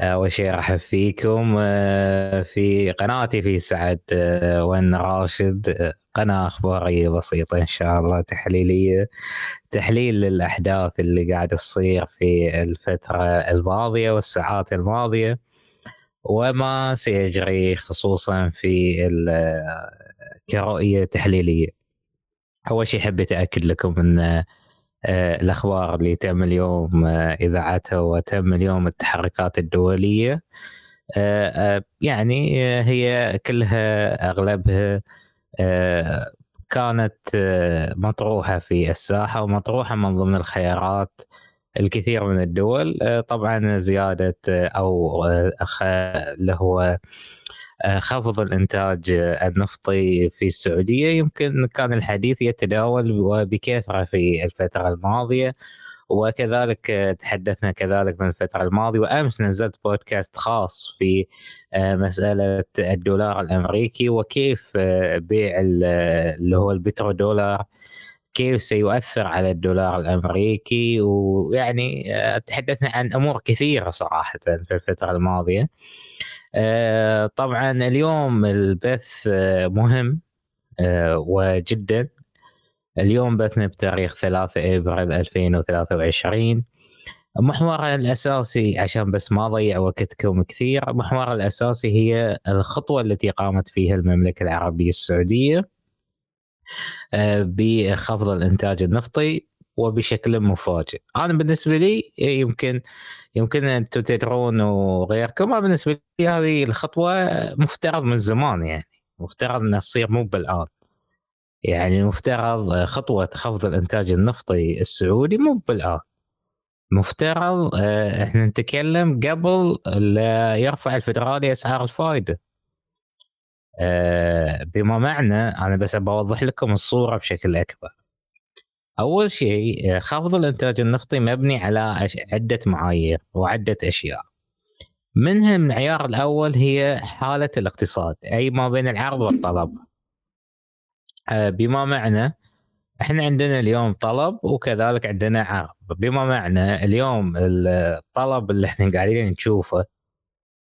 أول شيء ارحب فيكم آه، في قناتي في سعد آه، وين راشد آه، قناة أخبارية بسيطة إن شاء الله تحليلية. تحليل للأحداث اللي قاعد تصير في الفترة الماضية والساعات الماضية وما سيجري خصوصا في كرؤية تحليلية. أول شيء حبيت اكد لكم إن الأخبار اللي تم اليوم آه، إذاعتها وتم اليوم التحركات الدولية آه، يعني هي كلها أغلبها كانت مطروحة في الساحة ومطروحة من ضمن الخيارات الكثير من الدول. طبعا زيادة أو اللي هو آه، خفض الإنتاج النفطي في السعودية. يمكن كان الحديث يتداول وبكثره في الفترة الماضية وكذلك تحدثنا كذلك من الفترة الماضية. وأمس نزلت بودكاست خاص في آه، مسألة الدولار الأمريكي وكيف آه، بيع اللي هو البترو دولار كيف سيؤثر على الدولار الأمريكي. ويعني تحدثنا عن أمور كثيرة صراحة في الفترة الماضية. آه، طبعا اليوم البث آه، مهم آه، وجدا. اليوم بثنا بتاريخ 3 إبريل 2023 محورها الأساسي عشان بس ما اضيع وقتكم كثير محورها الأساسي هي الخطوة التي قامت فيها المملكة العربية السعودية بخفض الإنتاج النفطي وبشكل مفاجئ. أنا بالنسبة لي يمكن يمكن أنتم تدرون وغيركم بالنسبة لي هذه الخطوة مفترض من زمان يعني مفترض أنها تصير مو بالآن. يعني مفترض خطوة خفض الإنتاج النفطي السعودي مو بالآن. مفترض آه، إحنا نتكلم قبل يرفع الفدرالي أسعار الفائده آه، بما معنى أنا بس بوضح لكم الصورة بشكل أكبر. أول شيء خفض الإنتاج النفطي مبني على عدة معايير وعدة أشياء. منها المعيار الأول هي حالة الاقتصاد أي ما بين العرض والطلب. آه، بما معنى إحنا عندنا اليوم طلب وكذلك عندنا عرض. بما معنى اليوم الطلب اللي إحنا قاعدين نشوفه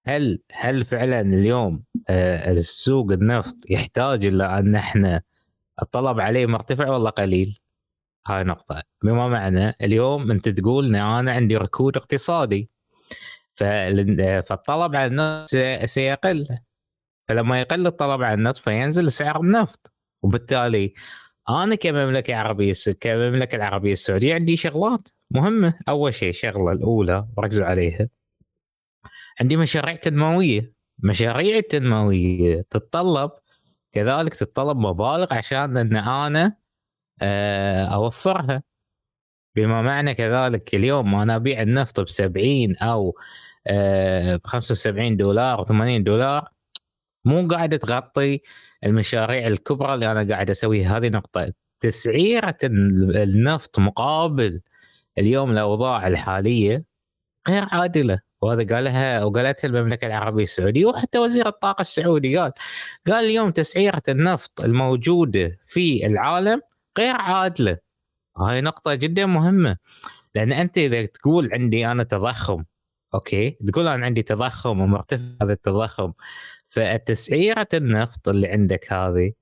هل هل فعلا اليوم آه، السوق النفط يحتاج إلى أن إحنا الطلب عليه مرتفع ولا قليل؟ هاي نقطة. بما معنى اليوم أنت تقول إن أنا عندي ركود اقتصادي. فالطلب على النفط سيقل. فلما يقل الطلب على النفط فينزل سعر النفط. وبالتالي أنا كمملكة عربية كمملكة العربية السعودية عندي شغلات مهمة. أول شيء الشغلة الأولى ركزوا عليها. عندي مشاريع تنموية. مشاريع التنمويه تتطلب كذلك تتطلب مبالغ عشان إن أنا آه، أوفرها. بما معنى كذلك اليوم أنا أبيع النفط ب 70 أو ب 75 دولار و80 دولار مو قاعدة تغطي المشاريع الكبرى اللي أنا قاعد أسويها. هذه نقطة. تسعيرة النفط مقابل اليوم الأوضاع الحالية غير عادلة. وهذا قالها وقالتها المملكة العربية السعودية وحتى وزير الطاقة السعودي قال قال اليوم تسعيرة النفط الموجودة في العالم غير عادلة. هاي نقطة جدا مهمة. لأن أنت إذا تقول عندي أنا تضخم أوكي؟ تقول أنا عندي تضخم ومرتفع هذا التضخم فتسعيره النفط اللي عندك هذه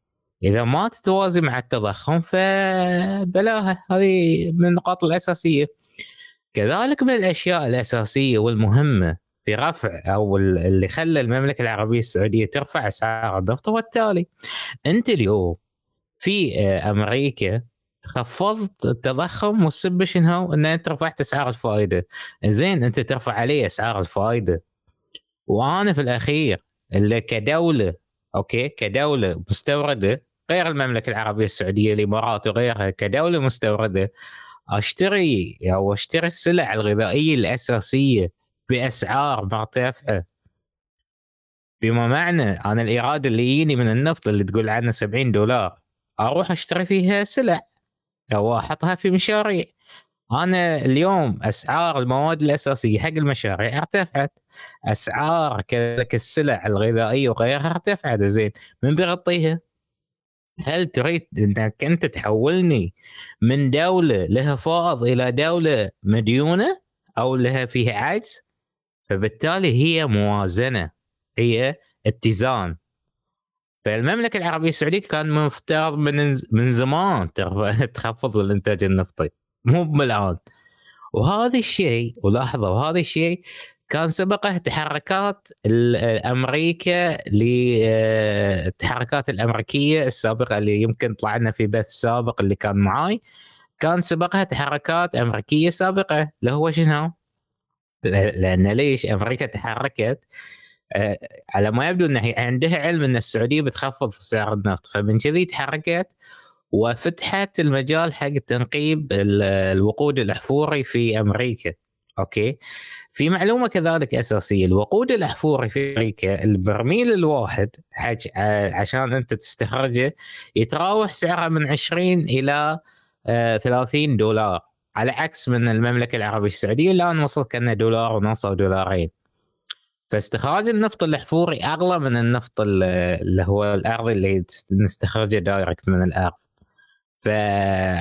إذا ما تتوازي مع التضخم فبلاها. هذه من النقاط الأساسية. كذلك من الأشياء الأساسية والمهمة في رفع أو اللي خلى المملكة العربية السعودية ترفع أسعار النفط هو التالي أنت اليوم في آه، أمريكا خفضت التضخم والسبب شنو؟ ان انت رفعت اسعار الفائدة. زين أنت ترفع علي أسعار الفائدة. وأنا في الأخير اللي كدولة أوكي كدولة مستوردة غير المملكة العربية السعودية الإمارات وغيرها كدولة مستوردة أشتري أو أشتري السلع الغذائية الأساسية بأسعار مرتفعة. بما معنى أنا الإيراد اللي يجيني من النفط اللي تقول عنه 70 دولار. أروح أشتري فيها سلع أو أحطها في مشاريع أنا اليوم أسعار المواد الأساسية حق المشاريع ارتفعت أسعار كذلك السلع الغذائية وغيرها ارتفعت زين من بيغطيها؟ هل تريد إنك أنت تحولني من دولة لها فائض إلى دولة مديونة أو لها فيها عجز؟ فبالتالي هي موازنة هي اتزان فالمملكة العربية السعودية كان مفترض من من زمان تخفض الإنتاج النفطي. مو بالان وهذا الشيء ولاحظوا هذا الشيء كان سبقه تحركات أمريكا للتحركات الأمريكية السابقة اللي يمكن طلعنا في بث سابق اللي كان معاي. كان سبقها تحركات أمريكية سابقة اللي هو شنو؟ لأن ليش أمريكا تحركت؟ آه، على ما يبدو إن هي عندها علم إن السعودية بتخفض سعر النفط. فمن كذي تحركت وفتحت المجال حق تنقيب الوقود الأحفوري في أمريكا. أوكي؟ في معلومة كذلك أساسية. الوقود الأحفوري في أمريكا البرميل الواحد حج عشان أنت تستخرجه يتراوح سعره من 20 إلى 30 آه، دولار. على عكس من المملكة العربية السعودية الان وصل كأنه دولار ونص أو دولارين. فاستخراج النفط الأحفوري أغلى من النفط اللي هو الأرضي اللي نستخرجه دايركت من الأرض. ف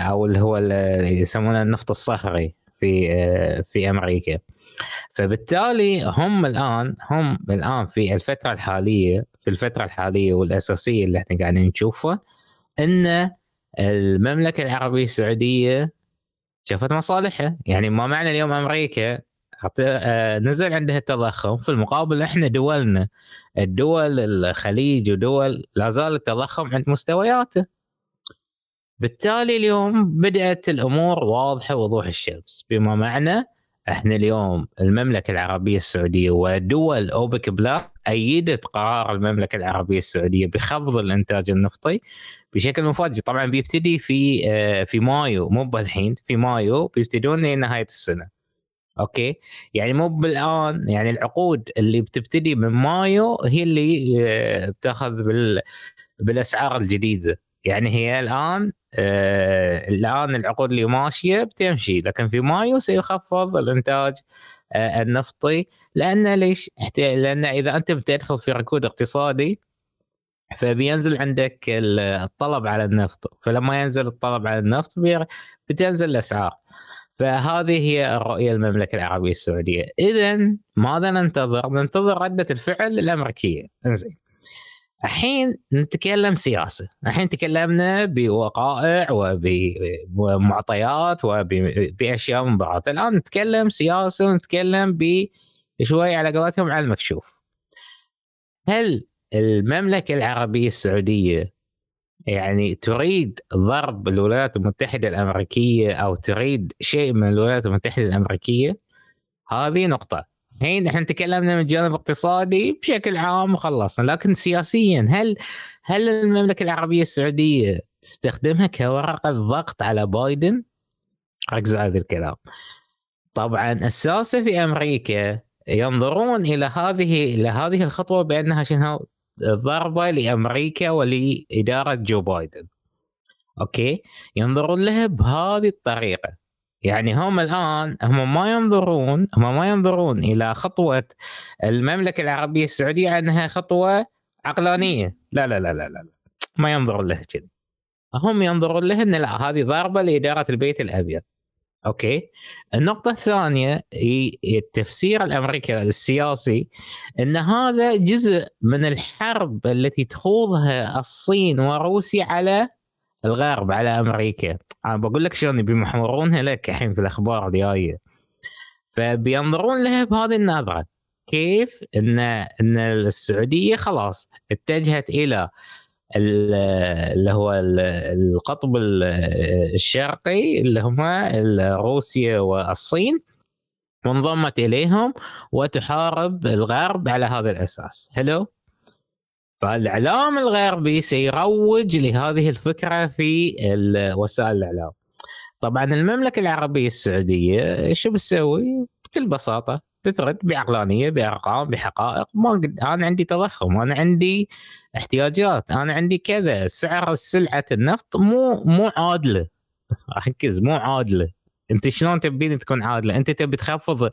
أو اللي هو اللي يسمونه النفط الصخري في في أمريكا. فبالتالي هم الآن هم الآن في الفترة الحالية في الفترة الحالية والأساسية اللي إحنا قاعدين نشوفها إن المملكة العربية السعودية شافت مصالحها. يعني ما معنى اليوم أمريكا آه، نزل عندها التضخم في المقابل إحنا دولنا الدول الخليج ودول لا زال التضخم عند مستوياته. بالتالي اليوم بدأت الأمور واضحة وضوح الشمس. بما معنى إحنا اليوم المملكة العربية السعودية ودول أوبك بلاك أيدت قرار المملكة العربية السعودية بخفض الإنتاج النفطي بشكل مفاجئ. طبعا بيبتدي في آه، في مايو مو بالحين في مايو بيبتدون لنهايه السنة. أوكي؟ يعني مو بالآن يعني العقود اللي بتبتدي من مايو هي اللي آه، بتاخذ بال بالأسعار الجديدة. يعني هي الآن آه الآن العقود اللي ماشية بتمشي لكن في مايو سيخفض الإنتاج آه النفطي. لأن ليش؟ لأن إذا أنت بتدخل في ركود اقتصادي فبينزل عندك الطلب على النفط. فلما ينزل الطلب على النفط بتنزل الأسعار. فهذه هي الرؤيه المملكة العربية السعودية. اذا ماذا ننتظر؟ ننتظر ردة الفعل الأمريكية. إنزين. الحين نتكلم سياسة. الحين تكلمنا بوقائع وبمعطيات وباشياء من بعض الآن نتكلم سياسة ونتكلم بشوي على قولتهم على المكشوف. هل المملكة العربية السعودية يعني تريد ضرب الولايات المتحدة الأمريكية أو تريد شيء من الولايات المتحدة الأمريكية هذه نقطة الحين إحنا تكلمنا من الجانب الاقتصادي بشكل عام وخلصنا لكن سياسيا هل هل المملكة العربية السعودية تستخدمها كورقة ضغط على بايدن؟ ركزوا على هذا الكلام. طبعا الساسه في أمريكا ينظرون إلى هذه إلى هذه الخطوة بأنها شنو ضربة لأمريكا ولإدارة جو بايدن. أوكي؟ ينظرون لها بهذه الطريقة. يعني هم الآن هم ما ينظرون هم ما ينظرون إلى خطوة المملكة العربية السعودية أنها خطوة عقلانية لا لا لا لا لا ما ينظرون لها كذا هم ينظرون لها إن لا هذه ضربة لإدارة البيت الأبيض أوكي. النقطة الثانية هي التفسير الأمريكي السياسي إن هذا جزء من الحرب التي تخوضها الصين وروسيا على الغرب على أمريكا. أنا بقول لك شلون بيمحورونها لك الحين في الأخبار الجاية. فبينظرون لها بهذه النظرة كيف ان إن السعودية خلاص اتجهت إلى اللي هو القطب الشرقي اللي هم روسيا والصين وانضمت إليهم وتحارب الغرب على هذا الأساس. حلو؟ فالإعلام الغربي سيروج لهذه الفكرة في وسائل الإعلام. طبعا المملكة العربية السعودية شو بتسوي؟ بكل بساطة تترد بعقلانية بارقام بحقائق. ما قد أنا عندي تضخم أنا عندي احتياجات أنا عندي كذا. سعر سلعة النفط مو مو عادلة. ركز مو عادلة. أنت شلون تبيني تكون عادلة؟ أنت تبي تخفض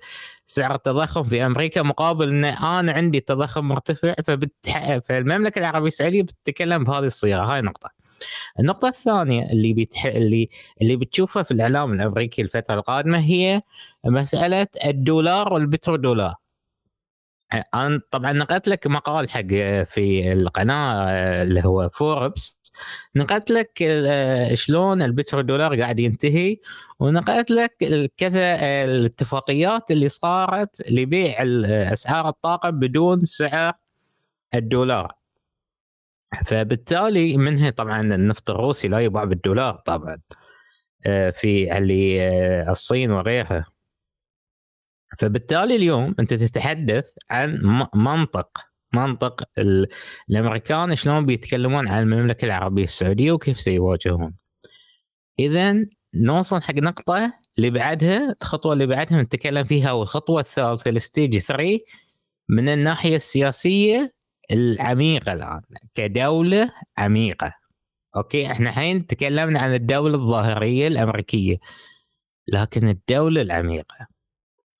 سعر التضخم في أمريكا مقابل إن أنا عندي التضخم مرتفع فبتح... فالمملكة العربية السعودية بتتكلم بهذه الصيغه هاي نقطة. النقطة الثانية اللي بتح... اللي اللي بتشوفها في الإعلام الأمريكي الفترة القادمة هي مسألة الدولار والبترو دولار. أنا طبعا نقلت لك مقال حق في القناة اللي هو فوربس نقلت لك شلون البترو قاعد ينتهي ونقلت لك كذا الاتفاقيات اللي صارت لبيع أسعار الطاقة بدون سعر الدولار فبالتالي منها طبعا النفط الروسي لا يباع بالدولار طبعا آه، في اللي آه، الصين وغيرها فبالتالي اليوم أنت تتحدث عن منطق منطق الأمريكان شلون بيتكلمون عن المملكة العربية السعودية وكيف سيواجهون. اذا نوصل حق نقطة اللي بعدها الخطوة اللي بعدها نتكلم فيها والخطوة الثالثة ال stage 3 من الناحية السياسية العميقة الآن كدولة عميقة. أوكي؟ إحنا الحين تكلمنا عن الدولة الظاهرية الأمريكية لكن الدولة العميقة.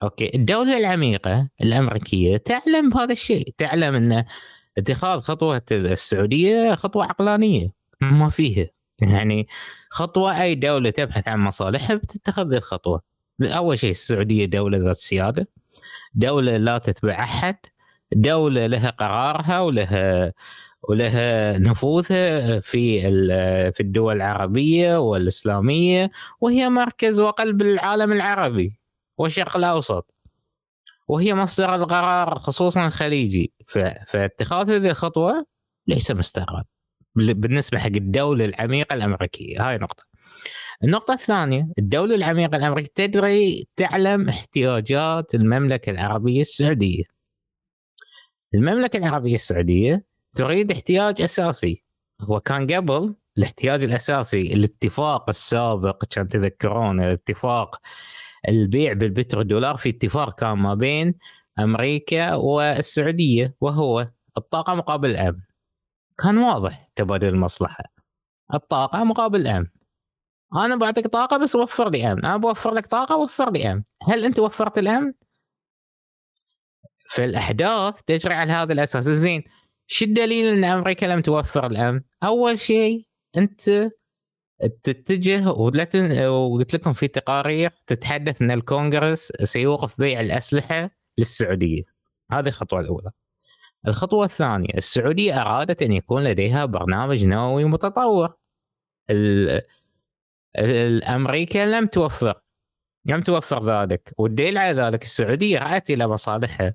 أوكي؟ الدولة العميقة الأمريكية تعلم بهذا الشيء تعلم إن اتخاذ خطوة السعودية خطوة عقلانية ما فيها. يعني خطوة أي دولة تبحث عن مصالحها بتتخذ الخطوة. أول شيء السعودية دولة ذات سيادة دولة لا تتبع أحد. دولة لها قرارها ولها ولها نفوذها في في الدول العربية والإسلامية وهي مركز وقلب العالم العربي والشرق الأوسط. وهي مصدر القرار خصوصا الخليجي. فاتخاذ هذه الخطوة ليس مستغرب. بالنسبة حق الدولة العميقة الأمريكية. هاي نقطة. النقطة الثانية الدولة العميقة الأمريكية تدري تعلم احتياجات المملكة العربية السعودية. المملكة العربية السعودية تريد احتياج أساسي. هو كان قبل الاحتياج الأساسي الاتفاق السابق كان تذكرون الاتفاق البيع بالبترو دولار في اتفاق كان ما بين أمريكا والسعودية وهو الطاقة مقابل الأمن. كان واضح تبادل المصلحة. الطاقة مقابل الأمن. أنا بعطيك طاقة بس وفر لي أمن. أنا بوفر لك طاقة وفر لي أمن. هل أنت وفرت الأمن؟ فالاحداث تجري على هذا الأساس. زين شو الدليل إن أمريكا لم توفر الأمن؟ أول شيء أنت تتجه وقلت لكم في تقارير تتحدث إن الكونغرس سيوقف بيع الأسلحة للسعودية. هذه الخطوة الأولى. الخطوة الثانية السعودية أرادت أن يكون لديها برنامج نووي متطور. الامريكا لم توفر لم توفر ذلك. والدليل على ذلك السعودية رأت إلى مصالحها.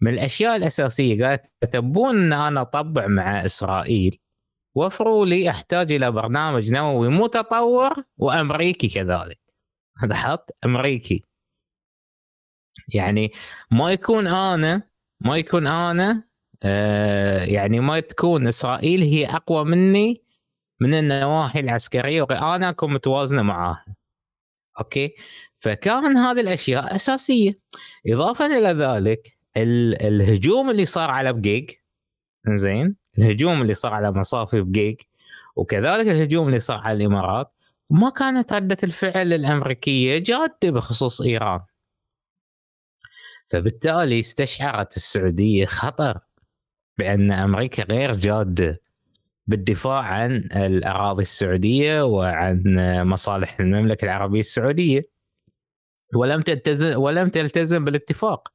من الأشياء الأساسية قالت تبون إن أنا أطبع مع إسرائيل. وفروا لي أحتاج إلى برنامج نووي متطور وأمريكي كذلك. لاحظت أمريكي. يعني ما يكون أنا ما يكون أنا آه يعني ما تكون إسرائيل هي أقوى مني من النواحي العسكرية وأنا أكون متوازنة معاها. أوكي؟ فكان هذه الأشياء أساسية. إضافة إلى ذلك الهجوم اللي صار على بقيق زين الهجوم اللي صار على مصافي بجيج وكذلك الهجوم اللي صار على الإمارات ما كانت ردة الفعل الأمريكية جادة بخصوص إيران. فبالتالي استشعرت السعودية خطر بأن أمريكا غير جادة بالدفاع عن الأراضي السعودية وعن مصالح المملكة العربية السعودية. ولم تلتزم ولم تلتزم بالاتفاق.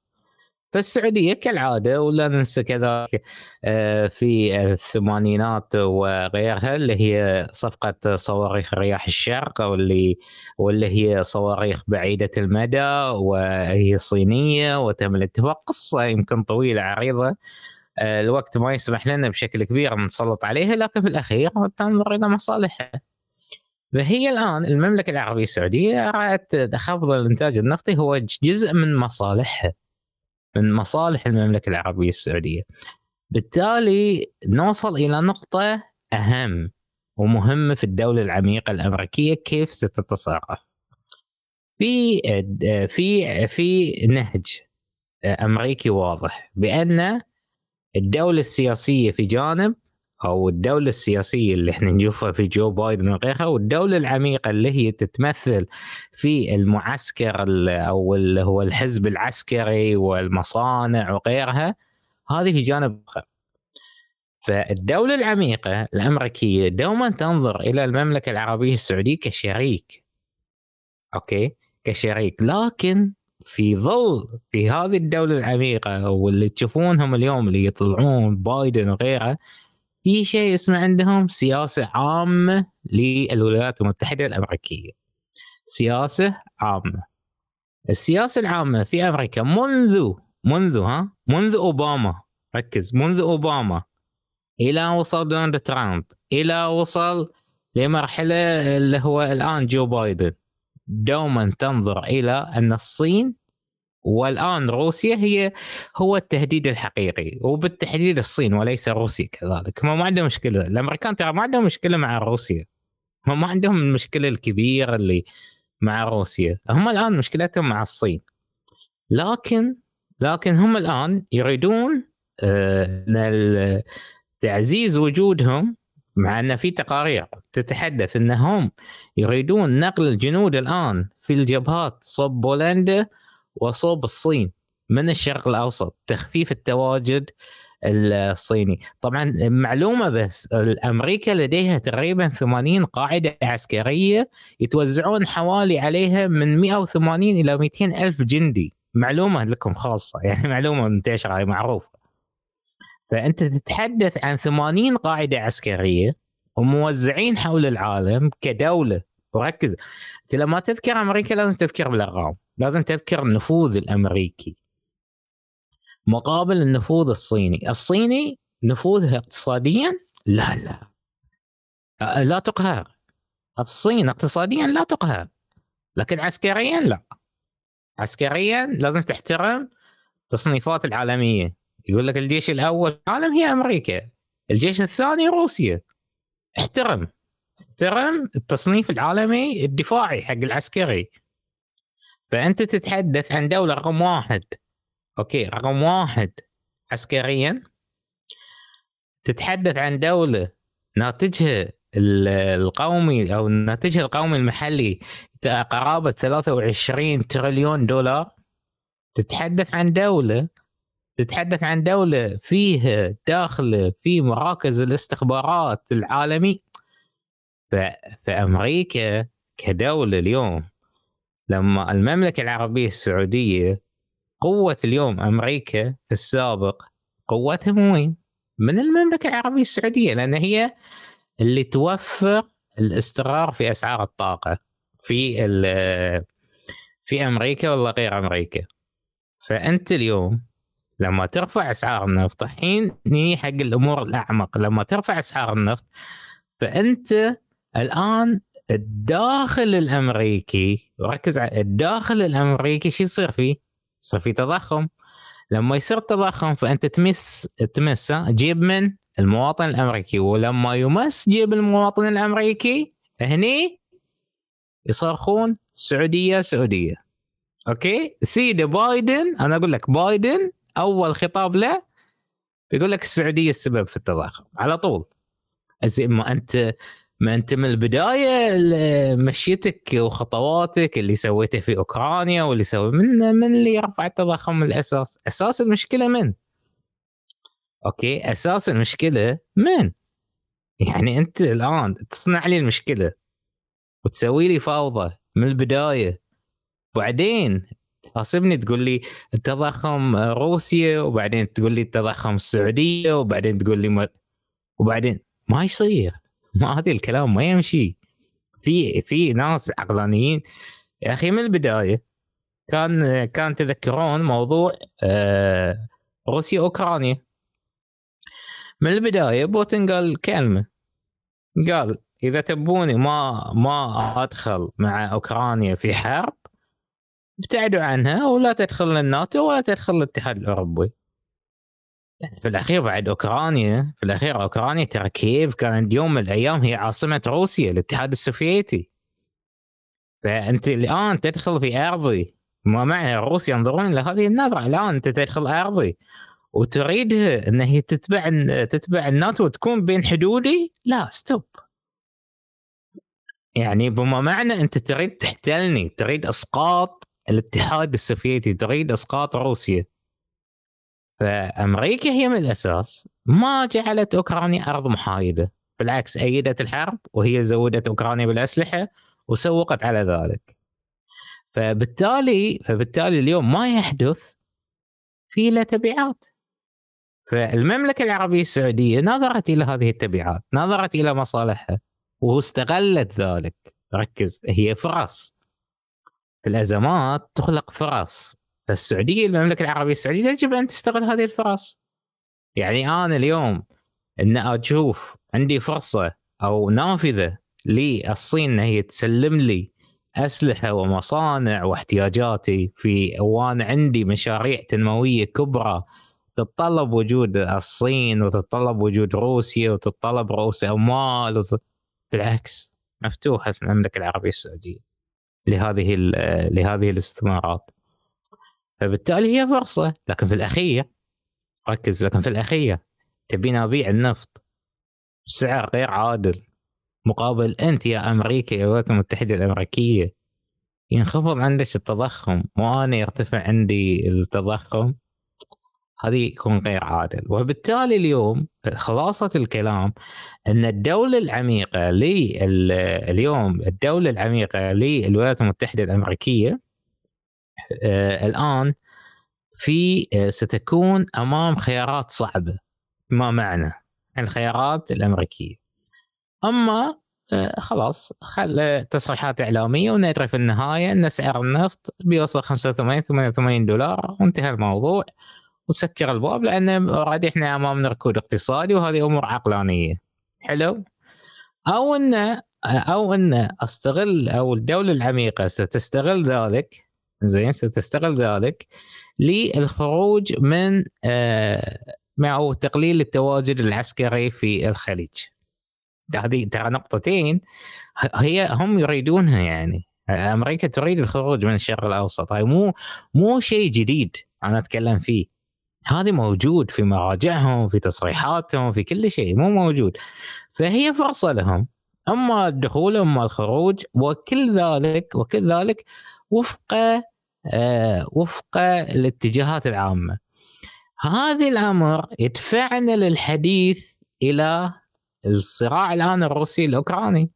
فالسعودية كالعادة ولا ننسى كذلك آه، في الثمانينات وغيرها اللي هي صفقة صواريخ رياح الشرق واللي واللي هي صواريخ بعيدة المدى وهي صينية وتم الاتفاق. قصة يمكن طويلة عريضة آه، الوقت ما يسمح لنا بشكل كبير نسلط عليها لكن في الأخير تنظر إلى مصالحها. فهي الآن المملكة العربية السعودية رأت خفض الإنتاج النفطي هو جزء من مصالحها من مصالح المملكة العربية السعودية. بالتالي نوصل إلى نقطة أهم ومهمه في الدولة العميقة الأمريكية كيف ستتصرف. في في في نهج أمريكي واضح بأن الدولة السياسية في جانب أو الدولة السياسية اللي إحنا نشوفها في جو بايدن وغيرها والدولة العميقة اللي هي تتمثل في المعسكر أو اللي هو الحزب العسكري والمصانع وغيرها هذه في جانب آخر. فالدولة العميقة الأمريكية دوما تنظر إلى المملكة العربية السعودية كشريك. أوكي؟ كشريك. لكن في ظل في هذه الدولة العميقة واللي تشوفونهم اليوم اللي يطلعون بايدن وغيره في شيء اسمه عندهم سياسة عامة للولايات المتحدة الأمريكية. سياسة عامة. السياسة العامة في أمريكا منذ منذ ها؟ منذ أوباما. ركز. منذ أوباما. إلى وصل دونالد ترامب. إلى وصل لمرحلة اللي هو الآن جو بايدن. دوما تنظر إلى أن الصين والآن روسيا هي هو التهديد الحقيقي وبالتحديد الصين وليس روسيا كذلك. هم ما عندهم مشكلة الأمريكان ترى ما عندهم مشكلة مع روسيا. هم ما عندهم المشكلة الكبيرة اللي مع روسيا. هم الآن مشكلتهم مع الصين. لكن لكن هم الآن يريدون آه تعزيز وجودهم مع إن في تقارير تتحدث إنهم يريدون نقل الجنود الآن في الجبهات صوب بولندا وصوب الصين من الشرق الأوسط تخفيف التواجد الصيني. طبعا معلومة بس أمريكا لديها تقريبا 80 قاعدة عسكرية يتوزعون حوالي عليها من 180 إلى 200 ألف جندي. معلومة لكم خاصة يعني معلومة منتشرة معروفة. فأنت تتحدث عن 80 قاعدة عسكرية وموزعين حول العالم كدولة. وركز إنت لما تذكر أمريكا لازم تذكر بالأرقام. لازم تذكر النفوذ الأمريكي. مقابل النفوذ الصيني. الصيني نفوذها اقتصاديا لا لا. لا تقهر. الصين اقتصاديا لا تقهر. لكن عسكريا لا. عسكريا لازم تحترم التصنيفات العالمية. يقول لك الجيش الأول في العالم هي أمريكا. الجيش الثاني روسيا. احترم. احترم التصنيف العالمي الدفاعي حق العسكري. فأنت تتحدث عن دولة رقم واحد. أوكي رقم واحد عسكريا. تتحدث عن دولة ناتجها القومي أو ناتجها القومي المحلي قرابة 23 تريليون دولار. تتحدث عن دولة تتحدث عن دولة فيها داخلة في مراكز الاستخبارات العالمي. فأمريكا كدولة اليوم لما المملكة العربية السعودية قوة اليوم أمريكا في السابق قوتها من وين؟ من المملكة العربية السعودية لأن هي اللي توفر الاستقرار في أسعار الطاقة في في أمريكا ولا غير أمريكا فأنت اليوم لما ترفع أسعار النفط الحين ني حق الأمور الأعمق لما ترفع أسعار النفط فأنت الآن الداخل الأمريكي ركز على الداخل الأمريكي شو يصير فيه؟ يصير فيه تضخم. لما يصير تضخم فأنت تمس تمس جيب من المواطن الأمريكي ولما يمس جيب المواطن الأمريكي هني يصرخون سعودية سعودية. أوكي؟ سيدي بايدن أنا أقول لك بايدن أول خطاب له بيقول لك السعودية السبب في التضخم على طول. زي ما أنت ما أنت من البداية مشيتك وخطواتك اللي سويتها في أوكرانيا واللي سوي من من اللي رفع التضخم من الأساس. أساس المشكلة من؟ أوكي أساس المشكلة من؟ يعني أنت الآن تصنع لي المشكلة وتسوي لي فوضى من البداية. بعدين تحاسبني تقول لي التضخم روسيا وبعدين تقول لي التضخم السعودية وبعدين تقول لي وبعدين ما يصير. ما هذا الكلام ما يمشي. في في ناس عقلانيين. يا أخي من البداية كان كان تذكرون موضوع آه، روسيا أوكرانيا. من البداية بوتين قال كلمة. قال إذا تبوني ما ما أدخل مع أوكرانيا في حرب ابتعدوا عنها ولا تدخل الناتو ولا تدخل الاتحاد الأوروبي. في الأخير بعد أوكرانيا في الأخير أوكرانيا ترى كييف كانت يوم من الأيام هي عاصمة روسيا الاتحاد السوفيتي. فأنت الآن تدخل في أرضي. ما معنى روسيا ينظرون إلى هذه النظرة؟ الآن أنت تدخل أرضي. وتريدها إن هي تتبع تتبع الناتو وتكون بين حدودي؟ لا stop. يعني بما معنى أنت تريد تحتلني تريد إسقاط الاتحاد السوفيتي تريد إسقاط روسيا. فأمريكا هي من الأساس ما جعلت أوكرانيا أرض محايدة بالعكس أيدت الحرب وهي زودت أوكرانيا بالأسلحة وسوقت على ذلك. فبالتالي فبالتالي اليوم ما يحدث في له تبعات. فالمملكة العربية السعودية نظرت إلى هذه التبعات نظرت إلى مصالحها واستغلت ذلك. ركز هي فرص. في الأزمات تخلق فرص. فالسعودية المملكة العربية السعودية يجب أن تستغل هذه الفرص. يعني أنا اليوم إن أشوف عندي فرصة أو نافذة للصين إن هي تسلم لي أسلحة ومصانع واحتياجاتي في وأنا عندي مشاريع تنموية كبرى تتطلب وجود الصين وتتطلب وجود روسيا وتتطلب رؤوس أموال وت... بالعكس مفتوحة المملكة العربية السعودية لهذه لهذه الاستثمارات. فبالتالي هي فرصة. لكن في الأخير ركز لكن في الأخير تبينا ابيع النفط بسعر غير عادل مقابل أنت يا أمريكا يا الولايات المتحدة الأمريكية. ينخفض عندك التضخم وأنا يرتفع عندي التضخم. هذه يكون غير عادل. وبالتالي اليوم خلاصة الكلام أن الدولة العميقة اليوم الدولة العميقة للولايات المتحدة الأمريكية آه الآن في آه ستكون أمام خيارات صعبة. ما معنى؟ الخيارات الأمريكية. أما آه خلاص خل تصريحات إعلامية وندري في النهاية. أن سعر النفط بيوصل 85 88 دولار. وانتهى الموضوع. وسكر الباب لأن اوريدي إحنا امامنا ركود اقتصادي وهذه أمور عقلانية. حلو؟ أو إن أو إن أستغل أو الدولة العميقة ستستغل ذلك زين ستستغل ذلك للخروج من آه أو تقليل التواجد العسكري في الخليج. هذه ترى نقطتين هي هم يريدونها يعني. أمريكا تريد الخروج من الشرق الأوسط. هاي مو مو شيء جديد أنا أتكلم فيه. هذا موجود في مراجعهم في تصريحاتهم في كل شيء مو موجود. فهي فرصة لهم. أما الدخول أما الخروج وكل ذلك وكل ذلك وفق آه وفق الاتجاهات العامة. هذا الأمر يدفعنا للحديث إلى الصراع الآن الروسي الأوكراني.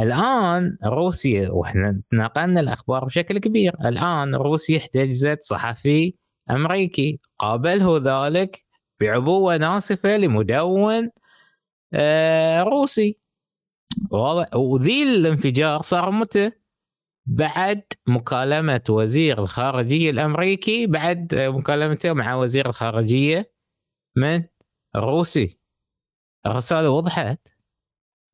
الآن روسيا وإحنا نقلنا الأخبار بشكل كبير. الآن روسيا احتجزت صحفي أمريكي. قابله ذلك بعبوة ناصفة لمدون آه روسي. وذي الانفجار صار متى؟ بعد مكالمة وزير الخارجية الأمريكي بعد مكالمته مع وزير الخارجية من الروسي الرسالة وضحت.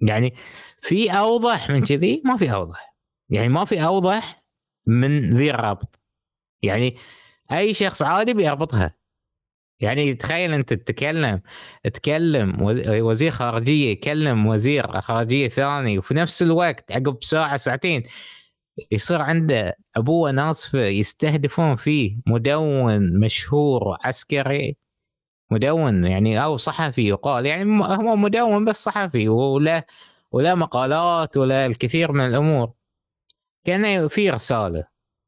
يعني في أوضح من كذي؟ ما في أوضح. يعني ما في أوضح من ذي الرابط. يعني أي شخص عادي بيربطها. يعني تخيل أنت تتكلم تكلم وزير خارجية يكلم وزير خارجية ثاني وفي نفس الوقت عقب ساعة ساعتين يصير عنده أبوه ناصفه يستهدفون فيه مدون مشهور عسكري مدون يعني أو صحفي يقال. يعني هو مدون بس صحفي ولا ولا مقالات ولا الكثير من الأمور. كان في رسالة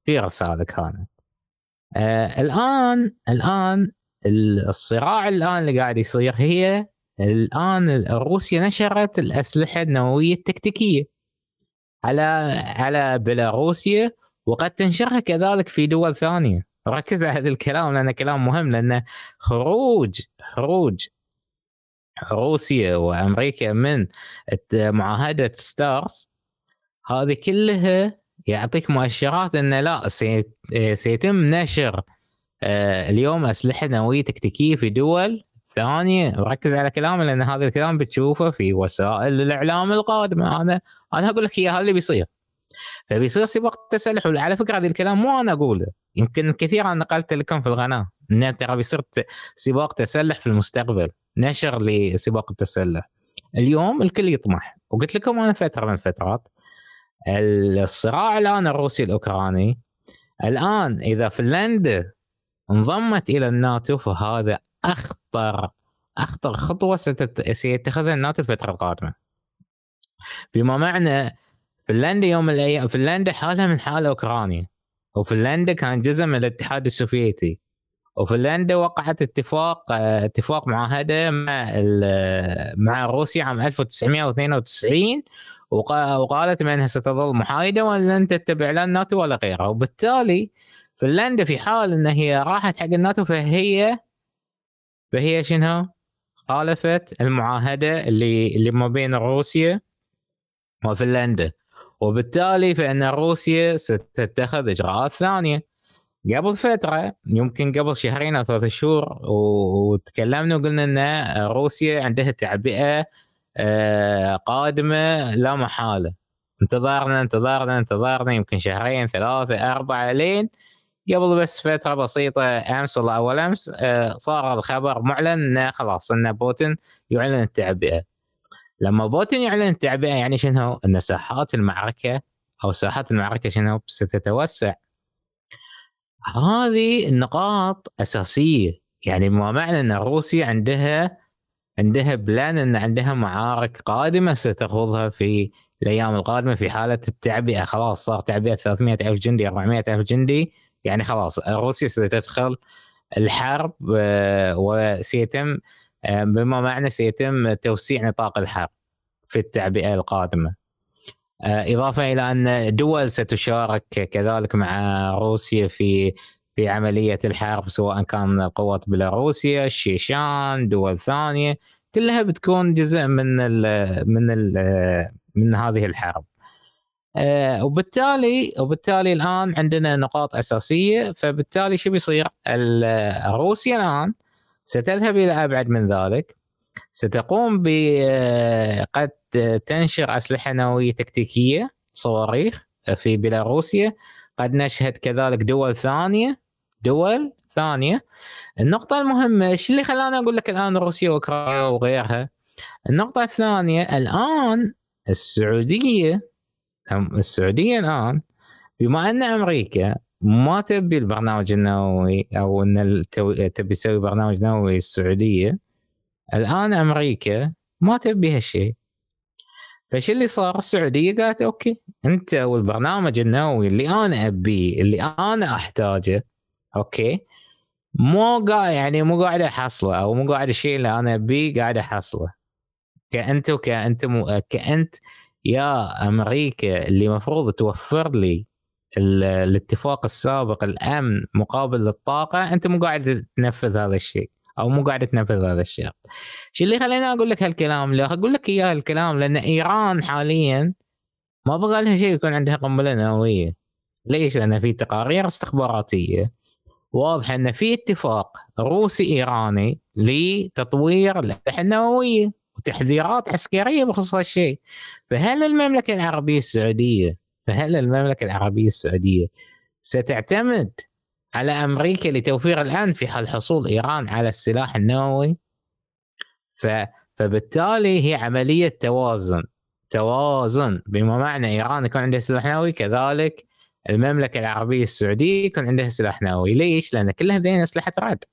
في رسالة كانت. آه الآن الآن الصراع الآن اللي قاعد يصير هي الآن روسيا نشرت الأسلحة النووية التكتيكية. على على بيلاروسيا وقد تنشرها كذلك في دول ثانية. ركز على هذا الكلام لأنه كلام مهم لأن خروج خروج روسيا وأمريكا من معاهدة ستارز هذه كلها يعطيك مؤشرات إنه لا سيتم نشر آه، اليوم أسلحة نووية تكتيكية في دول ثانية ركز على كلامي لأن هذا الكلام بتشوفه في وسائل الإعلام القادمة. أنا أنا أقول لك اياها اللي بيصير. فبيصير سباق تسلح. وعلى فكرة هذا الكلام مو أنا أقوله. يمكن كثيرا نقلت لكم في القناة. انه ترى بيصير سباق تسلح في المستقبل. نشر لسباق التسلح. اليوم الكل يطمح. وقلت لكم أنا فترة من الفترات الصراع الآن الروسي الأوكراني الآن إذا فنلندا انضمت إلى الناتو فهذا أخطر أخطر خطوة سيتخذها الناتو الفترة القادمة. بما معنى فنلندا يوم من الأيام فنلندا حالها من حال أوكرانيا وفنلندا كان جزء من الاتحاد السوفيتي وفنلندا وقعت اتفاق اتفاق معاهدة مع مع روسيا عام 1992 وقالت بانها ستظل محايدة ولن تتبع لا الناتو ولا غيره وبالتالي فنلندا في حال إن هي راحت حق الناتو فهي فهي شنو؟ خالفت المعاهدة اللي اللي ما بين روسيا وفنلندا. وبالتالي فإن روسيا ستتخذ إجراءات ثانية. قبل فترة يمكن قبل شهرين أو ثلاث شهور وتكلمنا وقلنا إن روسيا عندها تعبئة آه، قادمة لا محالة. انتظرنا انتظرنا انتظرنا يمكن شهرين ثلاثة أربعة لين قبل بس فترة بسيطة أمس ولا أول أمس آه، صار الخبر معلن انه خلاص إن بوتين يعلن التعبئة لما بوتين يعلن التعبئة يعني شنو؟ إن ساحات المعركة أو ساحات المعركة شنو؟ ستتوسع هذه النقاط أساسية يعني ما معنى إن روسيا عندها عندها بلان إن عندها معارك قادمة ستخوضها في الأيام القادمة في حالة التعبئة خلاص صار تعبئة 300 ألف جندي 400 ألف جندي يعني خلاص روسيا ستدخل الحرب آه، وسيتم آه، بما معنى سيتم توسيع نطاق الحرب في التعبئة القادمة آه، إضافة إلى أن دول ستشارك كذلك مع روسيا في في عملية الحرب سواء كان قوات بيلاروسيا، الشيشان، دول ثانية كلها بتكون جزء من ال من ال من هذه الحرب. آه، وبالتالي وبالتالي الآن عندنا نقاط أساسية. فبالتالي شو بيصير؟ روسيا الآن ستذهب إلى أبعد من ذلك. ستقوم ب آه، قد تنشر أسلحة نووية تكتيكية صواريخ في بيلاروسيا. قد نشهد كذلك دول ثانية دول ثانية. النقطة المهمة إيش اللي خلاني أقول لك الآن روسيا وأوكرانيا وغيرها؟ النقطة الثانية الآن السعودية السعودية الآن بما أن أمريكا ما تبي البرنامج النووي أو إن تبي تسوي برنامج نووي السعودية الآن أمريكا ما تبي هالشيء. فش اللي صار؟ السعودية قالت أوكي أنت والبرنامج النووي اللي أنا ابيه اللي أنا أحتاجه أوكي مو قاعد يعني مو قاعد أحصله أو مو قاعد الشيء اللي أنا أبيه قاعد أحصله. كأنت وكأنت مو كأنت يا أمريكا اللي مفروض توفر لي الاتفاق السابق الأمن مقابل للطاقه أنت مو قاعد تنفذ هذا الشيء أو مو قاعد تنفذ هذا الشيء. شو اللي خليني أقول لك هالكلام لا أقول لك إياه الكلام لأن إيران حاليا ما بغى لها شيء يكون عندها قنبلة نووية. ليش؟ لأن في تقارير استخباراتية واضحة إن في اتفاق روسي ايراني لتطوير الاسلحه النووية. وتحذيرات عسكرية بخصوص هالشيء فهل المملكة العربية السعودية فهل المملكة العربية السعودية ستعتمد على أمريكا لتوفير الآن في حال حصول إيران على السلاح النووي؟ ف فبالتالي هي عملية توازن توازن بما معنى إيران يكون عندها سلاح نووي كذلك المملكة العربية السعودية يكون عندها سلاح نووي. ليش؟ لأن كلها ذين أسلحة رد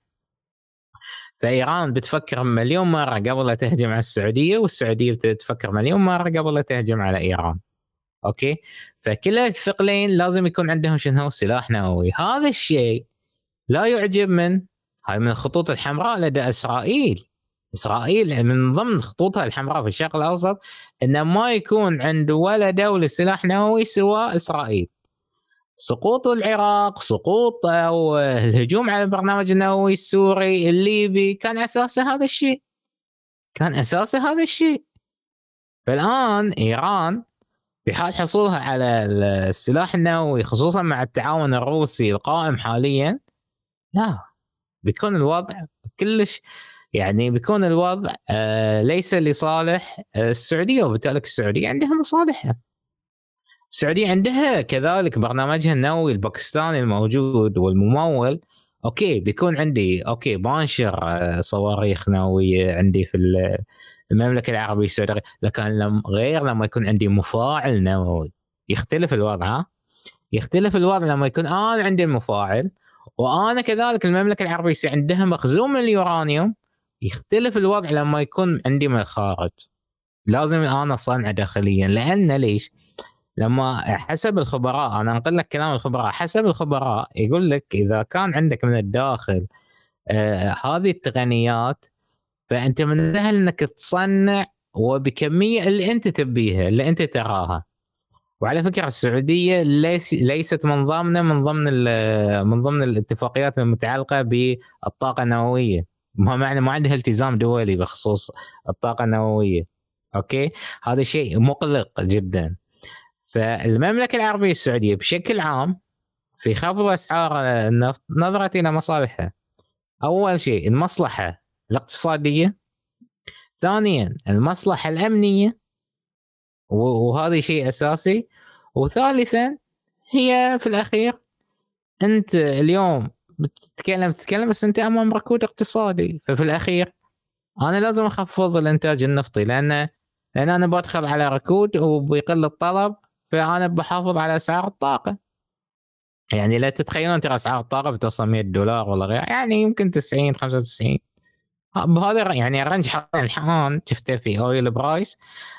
فايران بتفكر مليون مرة قبل لا تهجم على السعودية والسعودية بتفكر مليون مرة قبل لا تهجم على إيران. أوكي؟ فكلا الثقلين لازم يكون عندهم شنو؟ سلاح نووي. هذا الشيء لا يعجب من؟ هاي من الخطوط الحمراء لدى إسرائيل. إسرائيل من ضمن خطوطها الحمراء في الشرق الأوسط ان ما يكون عند ولا دولة سلاح نووي سوى إسرائيل. سقوط العراق سقوط أو الهجوم على البرنامج النووي السوري الليبي كان اساسه هذا الشيء. كان اساسه هذا الشيء. فالان إيران في حال حصولها على السلاح النووي خصوصا مع التعاون الروسي القائم حاليا لا بيكون الوضع كلش يعني بيكون الوضع آه ليس لصالح السعودية وبالتالي السعودية عندها مصالحها. السعودية عندها كذلك برنامجها النووي الباكستاني الموجود والممول. أوكي بيكون عندي أوكي بانشر آه، صواريخ نوويه عندي في المملكة العربية السعودية. لكن لم غير لما يكون عندي مفاعل نووي. يختلف الوضع يختلف الوضع لما يكون أنا عندي المفاعل وأنا كذلك المملكة العربية عندها مخزون من اليورانيوم. يختلف الوضع لما يكون عندي من الخارج. لازم أنا اصنعه داخليا. لأن ليش؟ لما حسب الخبراء أنا أنقل لك كلام الخبراء حسب الخبراء يقول لك إذا كان عندك من الداخل آه هذه التقنيات فأنت من السهل إنك تصنع وبكمية اللي أنت تبيها اللي أنت تراها. وعلى فكرة السعودية ليس ليست من ضمن من ضمن من ضمن الاتفاقيات المتعلقة بالطاقة النووية. ما معنى ما عندها التزام دولي بخصوص الطاقة النووية. أوكي؟ هذا شيء مقلق جدا. فالمملكة العربية السعودية بشكل عام في خفض أسعار النفط نظرت إلى مصالحها. أول شيء المصلحة الاقتصادية. ثانيا المصلحة الأمنية. وهذا شيء أساسي. وثالثا هي في الأخير أنت اليوم بتتكلم تتكلم بس أنت أمام ركود اقتصادي. ففي الأخير أنا لازم أخفض الإنتاج النفطي لأن لأن أنا بدخل على ركود وبيقل الطلب. فأنا بحافظ على أسعار الطاقة. يعني لا تتخيلون ترى أسعار الطاقة بتوصل 100 دولار ولا غير يعني يمكن 90 95 بهذا يعني ال range حاطين الان شفته في Oil Price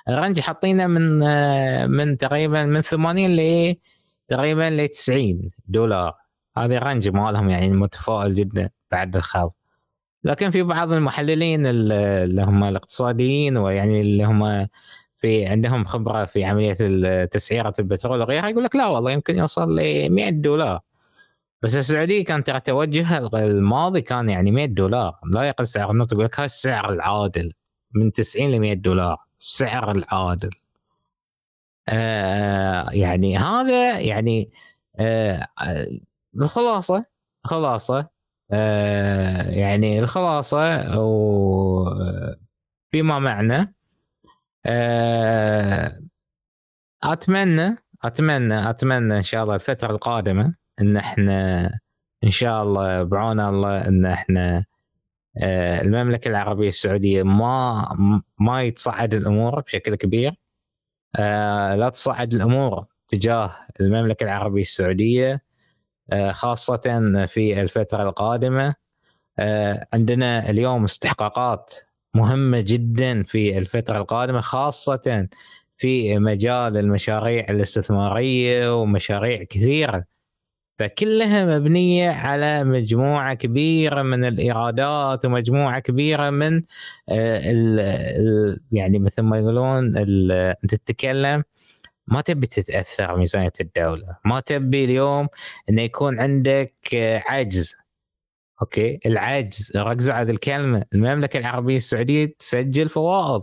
ال range حاطينه من من تقريبا من 80 ل تقريبا ل 90 دولار. هذا ال range مالهم يعني متفائل جدا بعد الخوض لكن في بعض المحللين اللي هم الاقتصاديين ويعني اللي هم في عندهم خبرة في عملية تسعيرة البترول وغيرها يقول لك لا والله يمكن يوصل ل 100 دولار. بس السعودية كان ترى توجهها الماضي كان يعني 100 دولار لا يقل سعر النفط يقول لك هذا السعر العادل من 90 ل 100 دولار السعر العادل. آه يعني هذا يعني آه الخلاصة خلاصة آه يعني الخلاصة و بما معنى آه أتمنى أتمنى أتمنى إن شاء الله الفترة القادمة إن إحنا إن شاء الله بعون الله إن إحنا آه المملكة العربية السعودية ما ما يتصعد الأمور بشكل كبير. آه لا تصعد الأمور تجاه المملكة العربية السعودية آه خاصة في الفترة القادمة. آه عندنا اليوم استحقاقات مهمة جدا في الفترة القادمة خاصة في مجال المشاريع الاستثمارية ومشاريع كثيرة. فكلها مبنية على مجموعة كبيرة من الإيرادات ومجموعة كبيرة من آه، ال ال يعني مثل ما يقولون تتكلم ما تبي تتأثر ميزانيه الدولة، ما تبي اليوم إنه يكون عندك آه، عجز. أوكي؟ العجز ركزوا على الكلمة. المملكة العربية السعودية تسجل فوائض.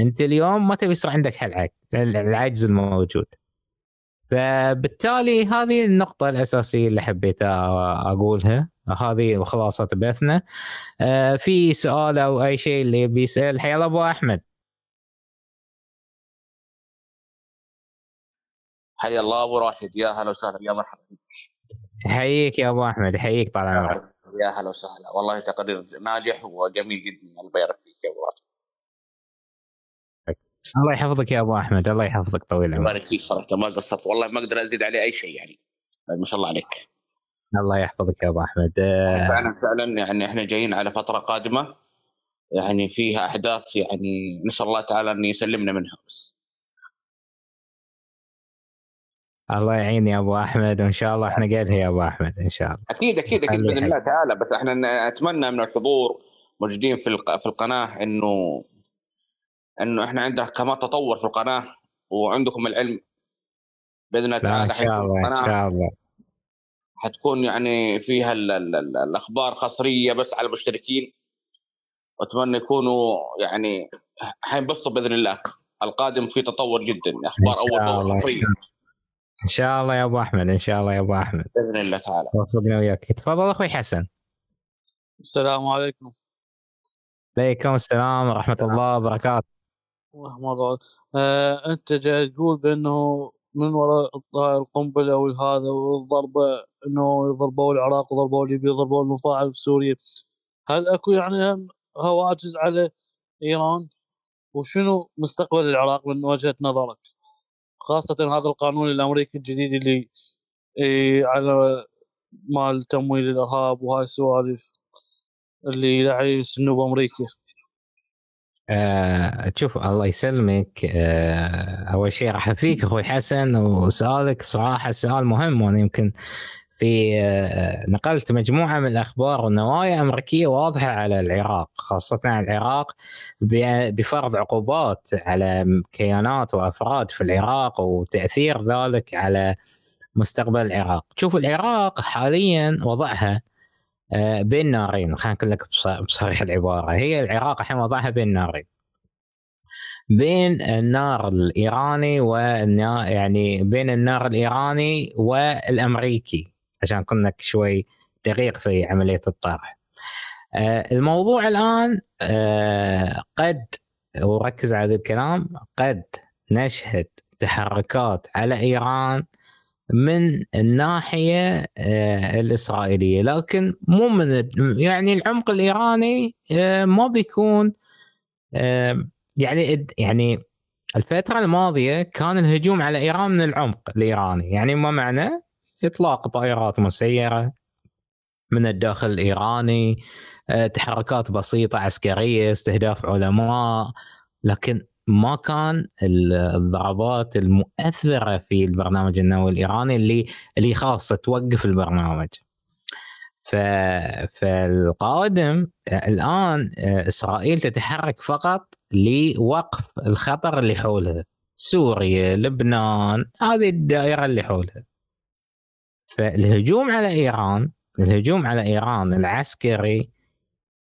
أنت اليوم ما تبي يصير عندك هالعجز الموجود. فبالتالي هذه النقطة الأساسية اللي حبيت أقولها. هذه خلاصة بثنا. آه، في سؤال أو أي شيء اللي بيسأل حيا أبو أحمد. حيا الله أبو راشد. يا هلا وسهلا. يا مرحبا. حييك يا أبو أحمد. حييك طال عمرك. يا هلا وسهلا. والله تقرير ناجح وجميل جدا. الله يبارك فيك يا أبو الله يحفظك يا أبو أحمد. الله يحفظك طويل العمر. يبارك فيك صراحة. ما قصرت. والله ما أقدر أزيد عليه أي شيء يعني. ما شاء الله عليك. الله يحفظك يا أبو أحمد. فعلا فعلا. يعني إحنا جايين على فترة قادمة. يعني فيها أحداث يعني نسأل الله تعالى أن يسلمنا منها بس. الله يعين يا أبو أحمد وإن شاء الله إحنا قدها يا أبو أحمد إن شاء الله. أكيد أكيد أكيد بإذن الله تعالى. بس إحنا اتمنى من الحضور موجودين في في القناة إنه إنه إحنا عندنا كمان تطور في القناة وعندكم العلم. بإذن الله تعالى إن شاء الله إن شاء الله. حتكون يعني فيها ال ال ال الأخبار حصريه بس على المشتركين. وأتمنى يكونوا يعني حينبسطوا بإذن الله. القادم في تطور جدا. أخبار أول حصريه إن شاء الله يا أبو أحمد إن شاء الله يا أبو أحمد. بإذن الله تعالى. وفقنا وياك. تفضل أخوي حسن. السلام عليكم. عليكم السلام ورحمة الله وبركاته. ورحمه الله آه أنت جاي تقول بأنه من وراء القنبلة وهذا والضربه أنه ضربوا العراق وضربوا ليبيا وضربوا المفاعل في سوريا. هل أكو يعني هواجس على إيران؟ وشنو مستقبل العراق من وجهة نظرك؟ خاصة هذا القانون الأمريكي الجديد اللي إيه على مال تمويل الإرهاب وهاي السوالف اللي راح يسنوا بأمريكا آه شوف الله يسلمك. آه أول شيء راح أفيك أخوي حسن وسؤالك. صراحة سؤال مهم وأنا يمكن في آه، نقلت مجموعة من الأخبار والنوايا أمريكية واضحة على العراق خاصة على العراق بفرض عقوبات على كيانات وأفراد في العراق وتأثير ذلك على مستقبل العراق. شوف العراق حاليا وضعها آه، بين نارين. خلينا نقول لك بصريح العبارة. هي العراق الحين وضعها بين نارين. بين النار الإيراني والنار يعني بين النار الإيراني والأمريكي. عشان كنا شوي دقيق في عملية الطرح. آه، الموضوع الآن آه، قد وركز على هذا الكلام قد نشهد تحركات على إيران من الناحية آه، الإسرائيلية لكن مو من يعني العمق الإيراني ما بيكون يعني يعني الفترة الماضية كان الهجوم على إيران من العمق الإيراني يعني ما معنى إطلاق طائرات مسيرة من الداخل الإيراني آه، تحركات بسيطة عسكرية استهداف علماء لكن ما كان الضربات المؤثرة في البرنامج النووي الإيراني اللي اللي خاصة توقف البرنامج. ف فالقادم الآن آه، إسرائيل تتحرك فقط لوقف الخطر اللي حولها. سوريا لبنان هذه الدائرة اللي حولها. فالهجوم على إيران الهجوم على إيران العسكري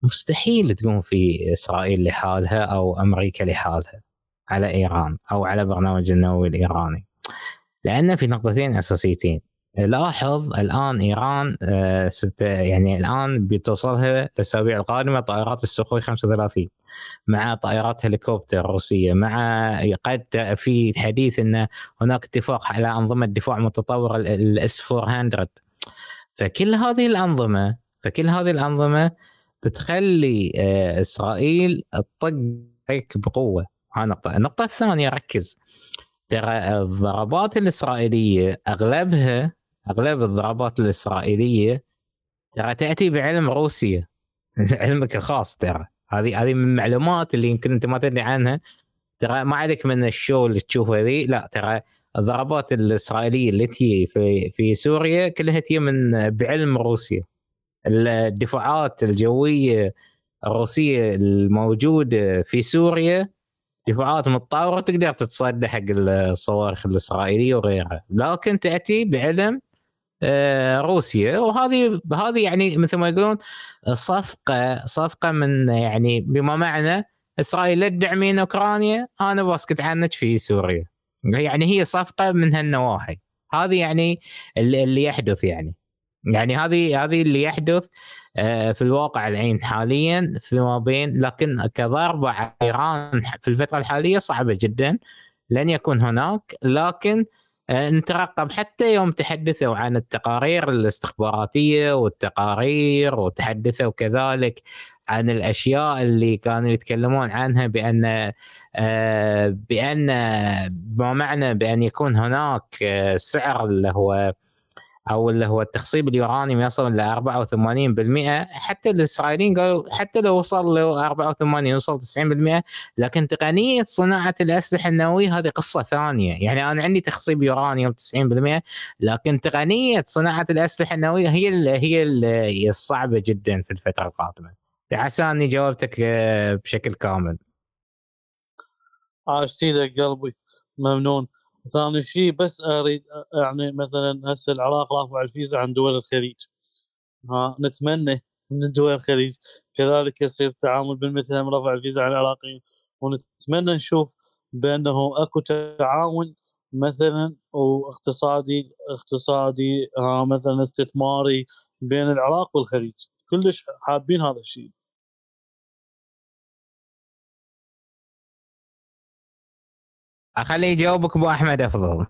مستحيل تقوم في إسرائيل لحالها أو أمريكا لحالها على إيران أو على برنامج النووي الإيراني. لأن في نقطتين أساسيتين. لاحظ الآن إيران آه، ست يعني الآن بتوصلها الأسابيع القادمة طائرات السخوي 35 مع طائرات هليكوبتر روسية مع قد في حديث إن هناك اتفاق على أنظمة دفاع متطورة الاس 400 فكل هذه الأنظمة فكل هذه الأنظمة بتخلي آه، إسرائيل تطق بقوة. ها نقطة. النقطة الثانية ركز. ترى الضربات الإسرائيلية أغلبها أغلب الضربات الإسرائيلية ترى تأتي بعلم روسيا. علمك الخاص ترى. هذه هذه من المعلومات اللي يمكن أنت ما تدري عنها. ترى ما عليك من الشو اللي تشوفه ذي لا ترى الضربات الإسرائيلية اللي في في سوريا كلها تجي من بعلم روسيا. الدفاعات الجوية الروسية الموجودة في سوريا دفاعات متطورة تقدر تتصدى حق الصواريخ الإسرائيلية وغيرها. لكن تأتي بعلم روسيا. وهذه هذه يعني مثل ما يقولون صفقة صفقة من يعني بما معنى إسرائيل لا تدعمين أوكرانيا أنا بسكت عنك في سوريا. يعني هي صفقة من هالنواحي. هذه يعني اللي, يحدث يعني. يعني هذه هذه اللي يحدث آه، في الواقع الحين حاليا فيما بين لكن كضربة على إيران في الفترة الحالية صعبة جدا لن يكون هناك لكن آه، نترقب حتى يوم تحدثوا عن التقارير الاستخباراتية والتقارير وتحدثوا كذلك عن الأشياء اللي كانوا يتكلمون عنها بأن آه، بأن بما معنى بأن يكون هناك آه، سعر اللي هو أو اللي هو التخصيب اليورانيوم يصل ل 84% حتى الإسرائيليين قالوا حتى لو وصل ل 84 يوصل 90% لكن تقنية صناعة الأسلحة النووية هذه قصة ثانية. يعني أنا عندي تخصيب يورانيوم 90% لكن تقنية صناعة الأسلحة النووية هي اللي هي الصعبة جدا في الفترة القادمة. عسى إني جاوبتك آه، بشكل كامل. عاشت قلبي. ممنون. ثاني شيء بس أريد يعني مثلا هسه العراق رافع الفيزا عن دول الخليج. ها نتمنى من دول الخليج كذلك يصير التعامل بالمثل رفع الفيزا عن العراقيين. ونتمنى نشوف بأنه أكو تعاون مثلا واقتصادي اقتصادي ها مثلا استثماري بين العراق والخليج. كلش حابين هذا الشيء. اخليه يجاوبك أبو أحمد أفضل.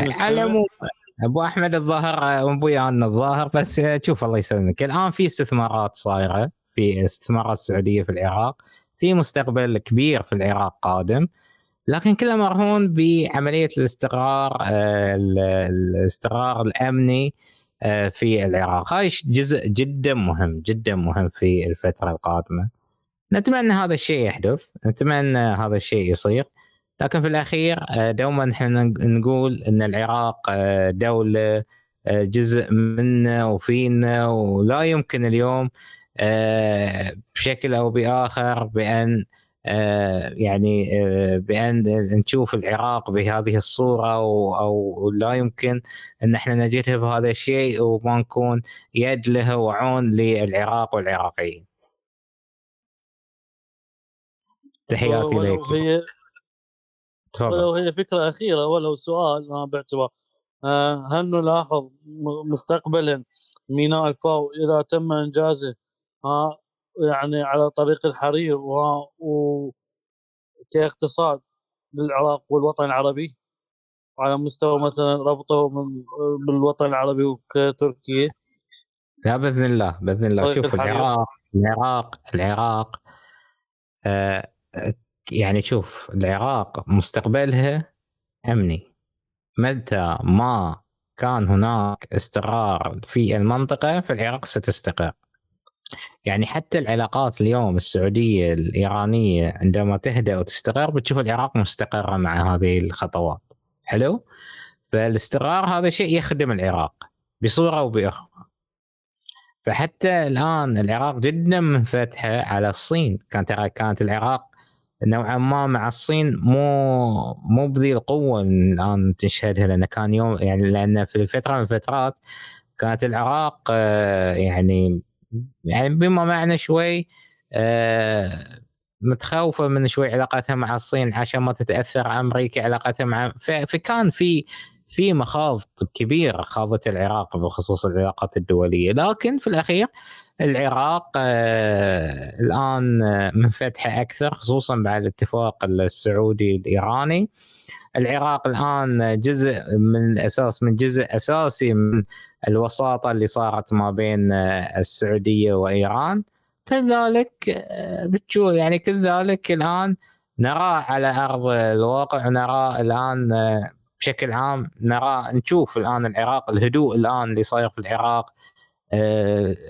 على أبو أحمد الظاهر أبوي أنا الظاهر بس شوف الله يسلمك. الآن في استثمارات صايرة في استثمارات سعودية في العراق في مستقبل كبير في العراق قادم. لكن كله مرهون بعملية الاستقرار آه، الاستقرار الأمني في العراق. هاي جزء جدا مهم جدا مهم في الفترة القادمة. نتمنى هذا الشيء يحدث نتمنى هذا الشيء يصير. لكن في الأخير آه، دوما إحنا نقول إن العراق آه، دولة آه، جزء منا وفينا ولا يمكن اليوم بشكل أو بآخر بأن يعني بأن نشوف العراق بهذه الصورة أو لا يمكن أن إحنا نجده بهذا الشيء وما نكون يد له وعون للعراق والعراقيين. تحياتي لك. هي تفضل ولو هي فكرة أخيرة ولو سؤال أنا باعتبار آه، هل نلاحظ مستقبلا ميناء الفاو إذا تم إنجازه ها يعني على طريق الحرير و كاقتصاد للعراق والوطن العربي. على مستوى مثلا ربطه من بالوطن العربي وكتركيا. لا بإذن الله بإذن الله. شوف العراق العراق العراق آه يعني شوف العراق مستقبلها أمني. متى ما كان هناك استقرار في المنطقة فالعراق ستستقر. يعني حتى العلاقات اليوم السعودية الإيرانية عندما تهدأ وتستقر بتشوف العراق مستقرة مع هذه الخطوات. حلو؟ فالاستقرار هذا شيء يخدم العراق بصورة أو بأخرى. فحتى الآن العراق جدا منفتحة على الصين. كانت كانت العراق نوعا ما مع الصين مو مو بذي القوة الآن تشهدها لأن كان يوم يعني لأن في فتره من الفترات كانت العراق آه، يعني يعني بما معنى شوي آه، متخوفة من شوي علاقتها مع الصين عشان ما تتأثر أمريكا علاقتها مع فكان في في مخاض كبيرة خاضت العراق بخصوص العلاقات الدولية. لكن في الأخير العراق آه الآن منفتحة أكثر خصوصا بعد الاتفاق السعودي الإيراني. العراق الان جزء من الأساس من جزء أساسي من الوساطة اللي صارت ما بين آه، السعودية وإيران. كذلك آه، بتشوف يعني كذلك الآن نرى على أرض الواقع نرى الآن آه، بشكل عام نرى نشوف الآن العراق الهدوء الآن اللي صاير في العراق.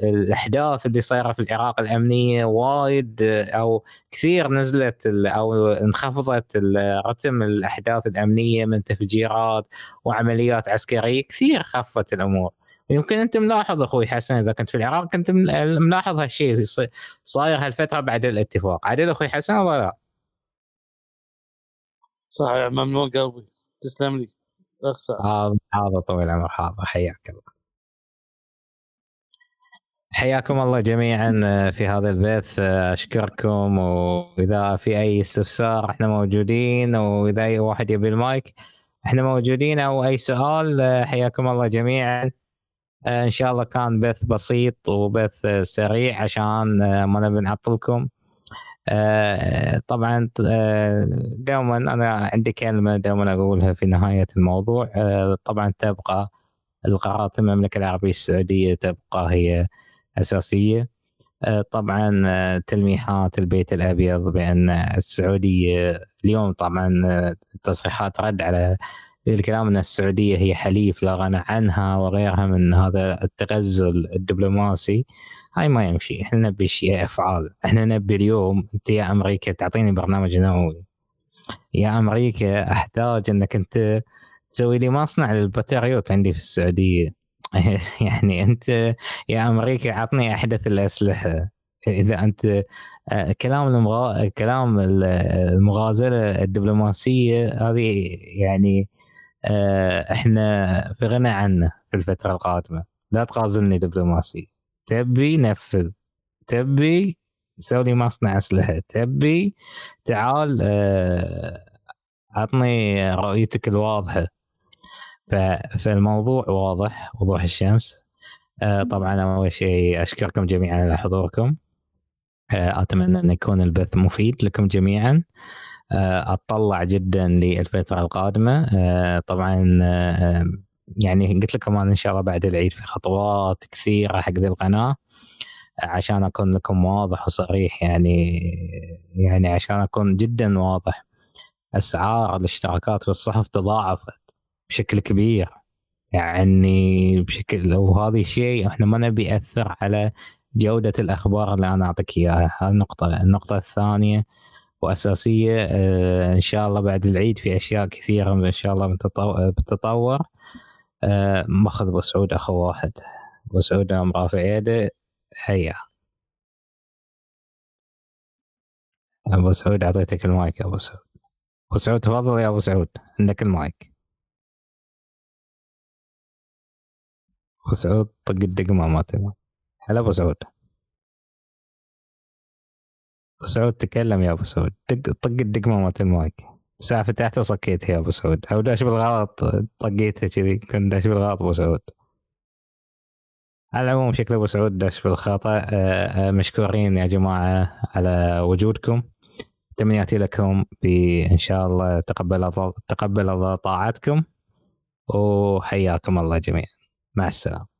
الأحداث اللي صايرة في العراق الأمنية وايد أو كثير نزلت أو انخفضت رتم الأحداث الأمنية من تفجيرات وعمليات عسكرية كثير خفت الأمور. يمكن أنت ملاحظ أخوي حسن إذا كنت في العراق كنت ملاحظ هالشيء صاير هالفترة بعد الاتفاق. عدل أخوي حسن ولا لا؟ صحيح ممنون قلبي. تسلم لي. اخ هذا طويل العمر هذا حياك الله. حياكم الله جميعا آه، في هذا البث آه، أشكركم. وإذا في أي استفسار إحنا موجودين. وإذا أي واحد يبي المايك إحنا موجودين. أو أي سؤال آه، حياكم الله جميعا. إن شاء الله كان بث بسيط وبث سريع عشان ما نبي نعطلكم. طبعا دوما أنا عندي كلمة دوما أقولها في نهاية الموضوع. طبعا تبقى القرارات المملكة العربية السعودية تبقى هي أساسية. آه، طبعا آه، تلميحات البيت الأبيض بأن السعودية اليوم طبعا آه، تصريحات رد على الكلام أن السعودية هي حليف لا غنى عنها وغيرها من هذا التغزل الدبلوماسي. هاي ما يمشي. إحنا نبي شيء أفعال. إحنا نبي اليوم أنت يا أمريكا تعطيني برنامج نووي. يا أمريكا أحتاج أنك أنت تسوي لي مصنع للبطاريوت عندي في السعودية. يعني أنت يا أمريكا عطني أحدث الأسلحة. إذا أنت آه، كلام المغا... كلام المغازلة الدبلوماسية هذه يعني آه، إحنا في غنى عنه في الفترة القادمة. لا تغازلني دبلوماسي. تبي نفذ. تبي سوي لي مصنع أسلحة. تبي تعال آه، عطني رؤيتك الواضحة. فالموضوع واضح وضوح الشمس. آه، طبعا أول شيء أشكركم جميعا على حضوركم. آه، أتمنى أن يكون البث مفيد لكم جميعا. آه، اتطلع جدا للفترة القادمة. طبعا يعني قلت لكم أنا إن شاء الله بعد العيد في خطوات كثيرة حق ذي القناة. عشان أكون لكم واضح وصريح يعني يعني عشان أكون جدا واضح. أسعار الاشتراكات في الصحف تضاعفت. بشكل كبير. يعني بشكل وهذا الشيء إحنا ما نبي يأثر على جودة الأخبار اللي أنا أعطيك إياها. هذه النقطة. النقطة الثانية وأساسية آه، إن شاء الله بعد العيد في أشياء كثيرة إن شاء الله بتتطور آه، ماخذ ابو سعود أخو واحد. ابو سعود رافع يده هيا. أبو سعود أعطيتك المايك يا أبو سعود. أبو سعود تفضل يا أبو سعود. عندك المايك. ابو سعود طق الدقمه ما تبغى. هلا أبو سعود. أبو سعود تكلم يا أبو سعود. طق طق الدقمه مالت المايك ساعة فتحت وصكيتها يا أبو سعود. أو داش بالغلط طقيتها كذي. كنت داش بالغلط أبو سعود. على العموم شكل أبو سعود داش بالخطأ. آه، آه، مشكورين يا جماعة على وجودكم. تمنياتي لكم بان شاء الله تقبل تقبل طاعتكم. وحياكم الله جميعا. مع السلامة.